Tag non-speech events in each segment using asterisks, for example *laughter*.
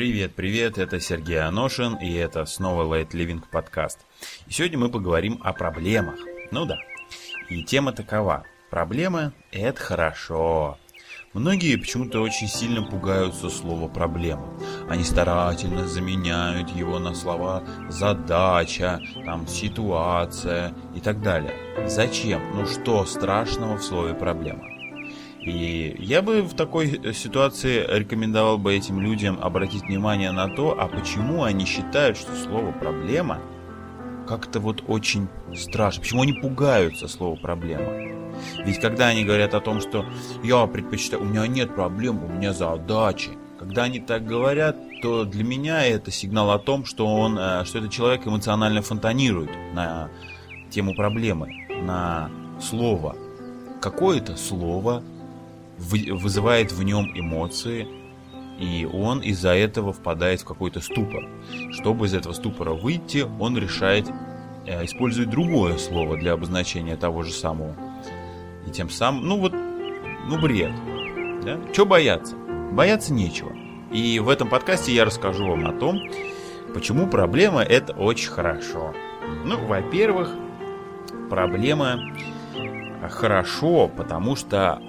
Привет, привет, это Сергей Аношин, и это снова Light Living подкаст. И сегодня мы поговорим о проблемах. Ну да. И тема такова. Проблемы – это хорошо. Многие почему-то очень сильно пугаются слова «проблема». Они старательно заменяют его на слова «задача», там, «ситуация» и так далее. Зачем? Ну что страшного в слове «проблема»? И я бы в такой ситуации рекомендовал бы этим людям обратить внимание на то, а почему они считают, что слово «проблема» как-то вот очень страшно. Почему они пугаются слова «проблема»? Ведь когда они говорят о том, что я предпочитаю, у меня нет проблем, у меня задачи, когда они так говорят, то для меня это сигнал о том, что он, э, что этот человек эмоционально фонтанирует на тему проблемы, на слово. Какое-то слово вызывает в нем эмоции, и он из-за этого впадает в какой-то ступор. Чтобы из этого ступора выйти, он решает э, использовать другое слово для обозначения того же самого. И тем самым, ну вот, ну бред. Да? Чего бояться? Бояться нечего. И в этом подкасте я расскажу вам о том, почему проблема это очень хорошо. Ну, во-первых, проблема хорошо, потому что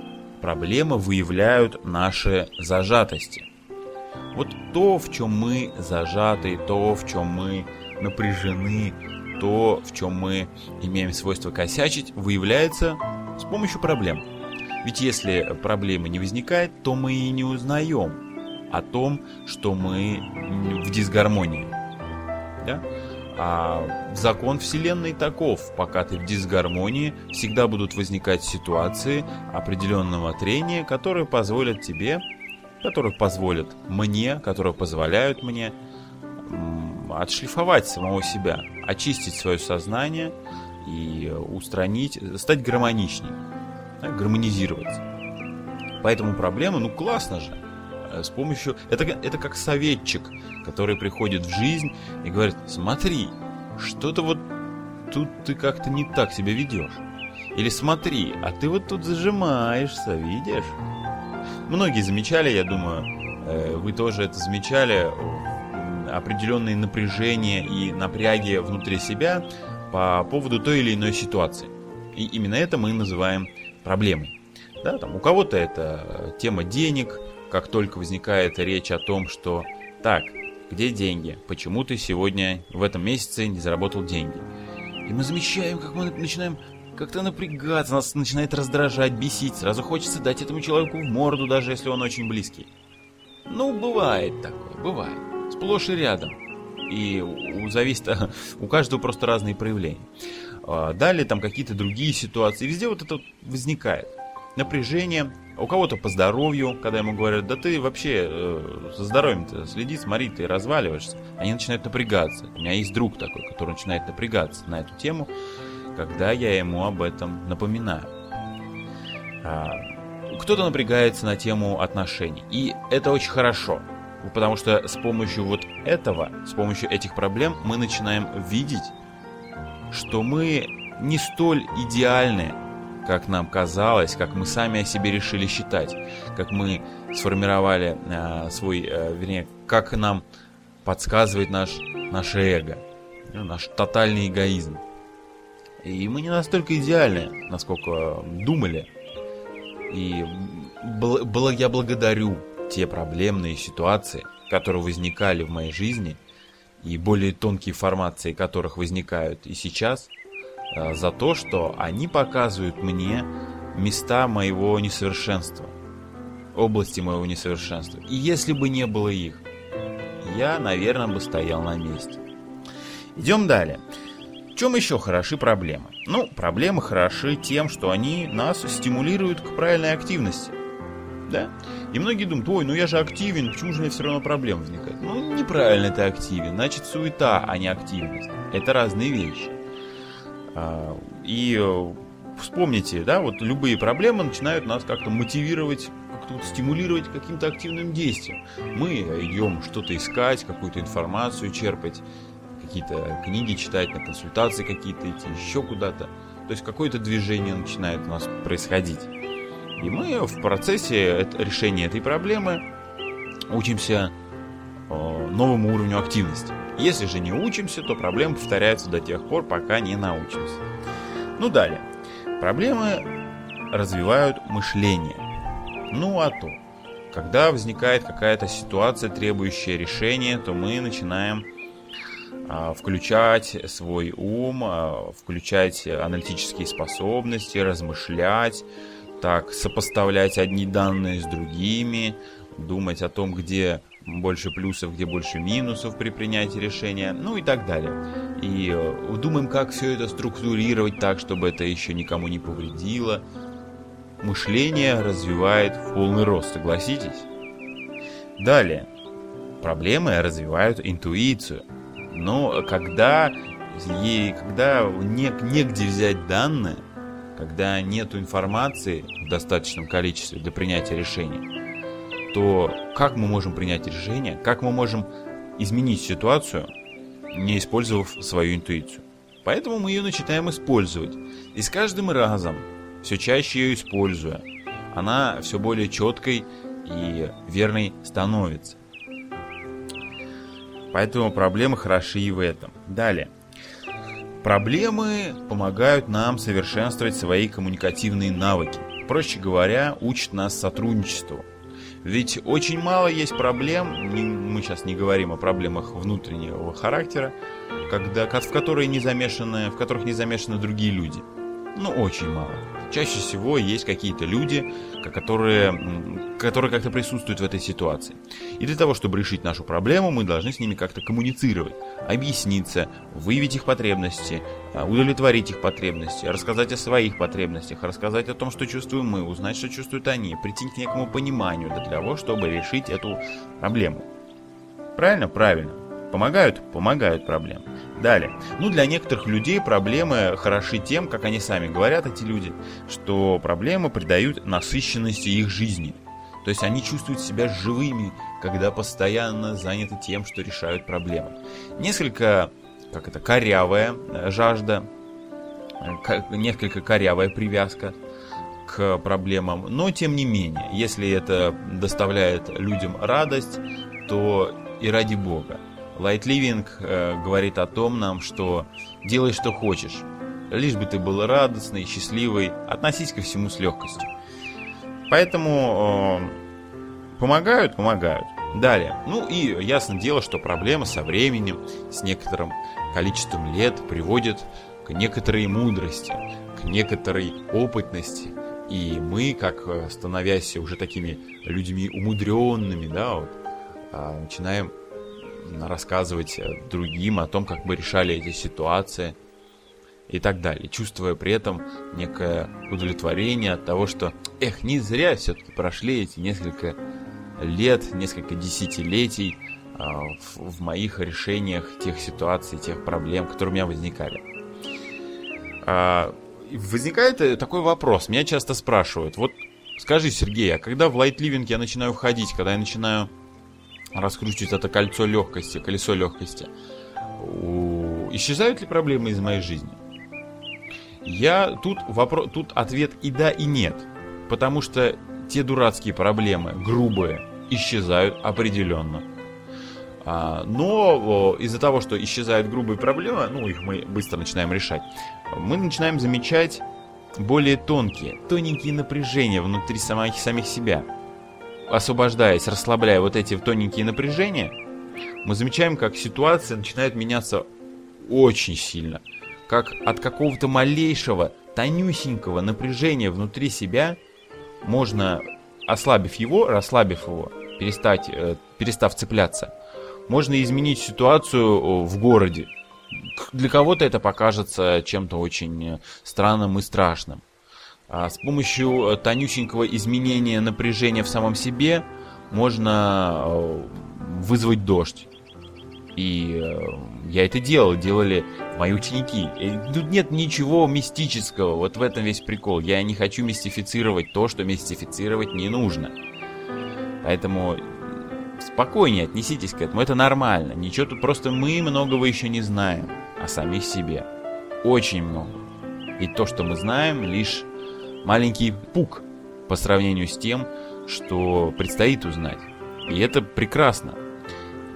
проблемы выявляют наши зажатости. Вот то, в чем мы зажаты, то, в чем мы напряжены, то, в чем мы имеем свойство косячить, выявляется с помощью проблем. Ведь если проблемы не возникает, то мы и не узнаем о том, что мы в дисгармонии. Да? А закон Вселенной таков. Пока ты в дисгармонии, всегда будут возникать ситуации определенного трения, которые позволят тебе, которые позволят мне, которые позволяют мне отшлифовать самого себя, очистить свое сознание и устранить, стать гармоничней, да, гармонизироваться. Поэтому проблема, ну классно же, с помощью... Это, это как советчик, который приходит в жизнь и говорит, смотри, что-то вот тут ты как-то не так себя ведешь. Или смотри, а ты вот тут зажимаешься, видишь? Многие замечали, я думаю, э, вы тоже это замечали, определенные напряжения и напряги внутри себя по поводу той или иной ситуации. И именно это мы называем проблемой. Да, там у кого-то это тема денег, как только возникает речь о том, что «Так, где деньги? Почему ты сегодня в этом месяце не заработал деньги?» И мы замечаем, как мы начинаем как-то напрягаться, нас начинает раздражать, бесить. Сразу хочется дать этому человеку в морду, даже если он очень близкий. Ну, бывает такое, бывает. Сплошь и рядом. И у, зависит, *laughs* у каждого просто разные проявления. А, далее там какие-то другие ситуации. Везде вот это возникает. Напряжение, у кого-то по здоровью, когда ему говорят, да ты вообще э, за здоровьем-то следи, смотри, ты разваливаешься. Они начинают напрягаться. У меня есть друг такой, который начинает напрягаться на эту тему, когда я ему об этом напоминаю. А, кто-то напрягается на тему отношений. И это очень хорошо. Потому что с помощью вот этого, с помощью этих проблем мы начинаем видеть, что мы не столь идеальны, как нам казалось, как мы сами о себе решили считать, как мы сформировали э, свой, э, вернее, как нам подсказывает наш, наше эго, наш тотальный эгоизм. И мы не настолько идеальны, насколько думали. И бл- бл- я благодарю те проблемные ситуации, которые возникали в моей жизни, и более тонкие формации которых возникают и сейчас – за то, что они показывают мне места моего несовершенства, области моего несовершенства. И если бы не было их, я, наверное, бы стоял на месте. Идем далее. В чем еще хороши проблемы? Ну, проблемы хороши тем, что они нас стимулируют к правильной активности. Да? И многие думают, ой, ну я же активен, почему же меня все равно проблемы возникают? Ну, неправильно ты активен, значит суета, а не активность. Это разные вещи. А, и э, вспомните, да, вот любые проблемы начинают нас как-то мотивировать, как-то стимулировать каким-то активным действием. Мы идем что-то искать, какую-то информацию черпать, какие-то книги читать, на консультации какие-то идти, еще куда-то. То есть какое-то движение начинает у нас происходить. И мы в процессе решения этой проблемы учимся э, новому уровню активности. Если же не учимся, то проблемы повторяются до тех пор, пока не научимся. Ну далее. Проблемы развивают мышление. Ну а то. Когда возникает какая-то ситуация, требующая решения, то мы начинаем а, включать свой ум, а, включать аналитические способности, размышлять, так, сопоставлять одни данные с другими, думать о том, где больше плюсов, где больше минусов при принятии решения, ну и так далее. И э, думаем, как все это структурировать так, чтобы это еще никому не повредило. Мышление развивает в полный рост, согласитесь? Далее. Проблемы развивают интуицию. Но когда, ей, когда не, негде взять данные, когда нет информации в достаточном количестве для принятия решений, то как мы можем принять решение, как мы можем изменить ситуацию, не использовав свою интуицию. Поэтому мы ее начинаем использовать. И с каждым разом, все чаще ее используя, она все более четкой и верной становится. Поэтому проблемы хороши и в этом. Далее. Проблемы помогают нам совершенствовать свои коммуникативные навыки. Проще говоря, учат нас сотрудничеству. Ведь очень мало есть проблем, мы сейчас не говорим о проблемах внутреннего характера, когда, в, которые не замешаны, в которых не замешаны другие люди. Ну, очень мало. Чаще всего есть какие-то люди, которые, которые как-то присутствуют в этой ситуации. И для того, чтобы решить нашу проблему, мы должны с ними как-то коммуницировать, объясниться, выявить их потребности, а, удовлетворить их потребности, рассказать о своих потребностях, рассказать о том, что чувствуем мы, узнать, что чувствуют они, прийти к некому пониманию для того, чтобы решить эту проблему. Правильно? Правильно. Помогают? Помогают проблемы. Далее. Ну, для некоторых людей проблемы хороши тем, как они сами говорят, эти люди, что проблемы придают насыщенности их жизни. То есть они чувствуют себя живыми, когда постоянно заняты тем, что решают проблемы. Несколько, как это, корявая э, жажда, э, несколько корявая привязка к проблемам, но тем не менее, если это доставляет людям радость, то и ради бога. Light Living э, говорит о том нам, что делай, что хочешь. Лишь бы ты был радостный, счастливый, относись ко всему с легкостью. Поэтому э, помогают, помогают. Далее. Ну и ясно дело, что проблема со временем, с некоторым количеством лет приводит к некоторой мудрости, к некоторой опытности. И мы, как э, становясь уже такими людьми умудренными, да, вот, а, начинаем рассказывать другим о том, как мы решали эти ситуации и так далее, чувствуя при этом некое удовлетворение от того, что, эх, не зря все-таки прошли эти несколько лет, несколько десятилетий э, в, в моих решениях тех ситуаций, тех проблем, которые у меня возникали. Э, возникает такой вопрос, меня часто спрашивают, вот скажи, Сергей, а когда в лайт-ливинг я начинаю входить, когда я начинаю раскручивать это кольцо легкости, колесо легкости, исчезают ли проблемы из моей жизни? Я тут вопрос, тут ответ и да, и нет. Потому что те дурацкие проблемы, грубые, исчезают определенно. А, но из-за того, что исчезают грубые проблемы, ну, их мы быстро начинаем решать, мы начинаем замечать более тонкие, тоненькие напряжения внутри самих, самих себя освобождаясь, расслабляя вот эти тоненькие напряжения, мы замечаем, как ситуация начинает меняться очень сильно. Как от какого-то малейшего, тонюсенького напряжения внутри себя можно, ослабив его, расслабив его, перестать, э, перестав цепляться, можно изменить ситуацию в городе. Для кого-то это покажется чем-то очень странным и страшным. А с помощью э, тонюсенького изменения напряжения в самом себе можно э, вызвать дождь. И э, я это делал, делали мои ученики. И тут нет ничего мистического, вот в этом весь прикол. Я не хочу мистифицировать то, что мистифицировать не нужно. Поэтому спокойнее отнеситесь к этому, это нормально. Ничего тут, просто мы многого еще не знаем о самих себе. Очень много. И то, что мы знаем, лишь маленький пук по сравнению с тем, что предстоит узнать. И это прекрасно.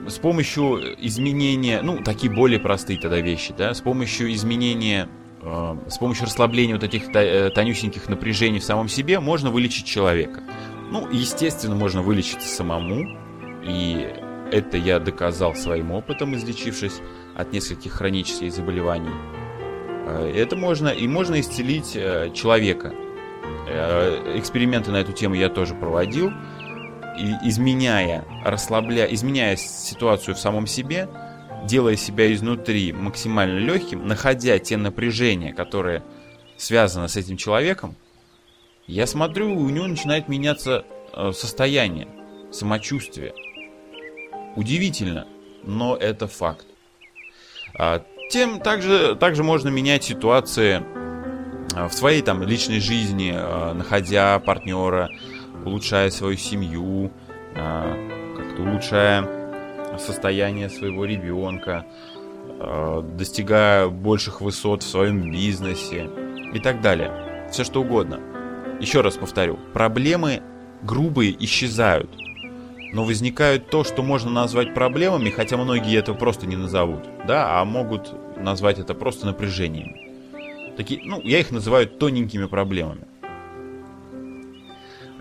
с помощью изменения, ну, такие более простые тогда вещи, да, с помощью изменения, э, с помощью расслабления вот этих э, тонюсеньких напряжений в самом себе можно вылечить человека. Ну, естественно, можно вылечиться самому, и это я доказал своим опытом, излечившись от нескольких хронических заболеваний. Э, это можно, и можно исцелить э, человека. Э, эксперименты на эту тему я тоже проводил. И изменяя, расслабляя, изменяя ситуацию в самом себе, делая себя изнутри максимально легким, находя те напряжения, которые связаны с этим человеком, я смотрю, у него начинает меняться состояние, самочувствие. Удивительно, но это факт. А, тем также, также можно менять ситуации в своей там личной жизни, а, находя партнера, улучшая свою семью, как-то улучшая состояние своего ребенка, достигая больших высот в своем бизнесе и так далее. Все что угодно. Еще раз повторю, проблемы грубые исчезают но возникает то, что можно назвать проблемами, хотя многие этого просто не назовут, да, а могут назвать это просто напряжением. Такие, ну, я их называю тоненькими проблемами.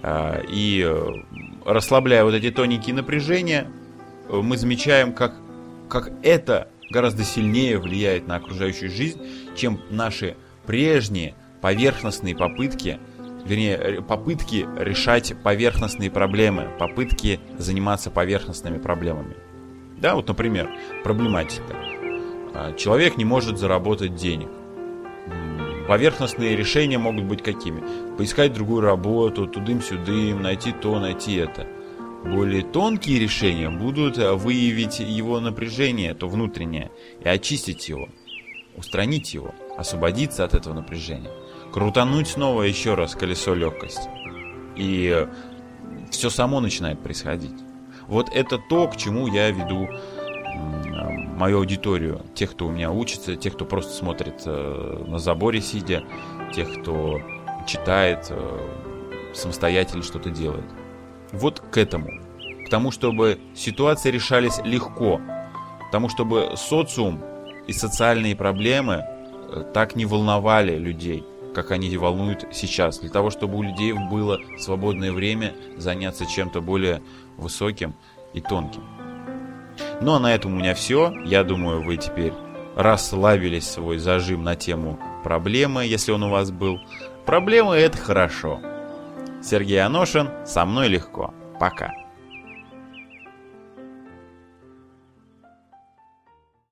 А, и э, расслабляя вот эти тоненькие напряжения, э, мы замечаем, как, как это гораздо сильнее влияет на окружающую жизнь, чем наши прежние поверхностные попытки – вернее, попытки решать поверхностные проблемы, попытки заниматься поверхностными проблемами. Да, вот, например, проблематика. А, человек не может заработать денег. Поверхностные решения могут быть какими? Поискать другую работу, тудым-сюдым, найти то, найти это. Более тонкие решения будут выявить его напряжение, то внутреннее, и очистить его, устранить его, освободиться от этого напряжения крутануть снова еще раз колесо легкости. И все само начинает происходить. Вот это то, к чему я веду мою аудиторию. Тех, кто у меня учится, тех, кто просто смотрит э, на заборе сидя, тех, кто читает, э, самостоятельно что-то делает. Вот к этому. К тому, чтобы ситуации решались легко. К тому, чтобы социум и социальные проблемы э, так не волновали людей как они волнуют сейчас, для того, чтобы у людей было свободное время заняться чем-то более высоким и тонким. Ну а на этом у меня все. Я думаю, вы теперь расслабились свой зажим на тему проблемы, если он у вас был. Проблемы это хорошо. Сергей Аношин, со мной легко. Пока.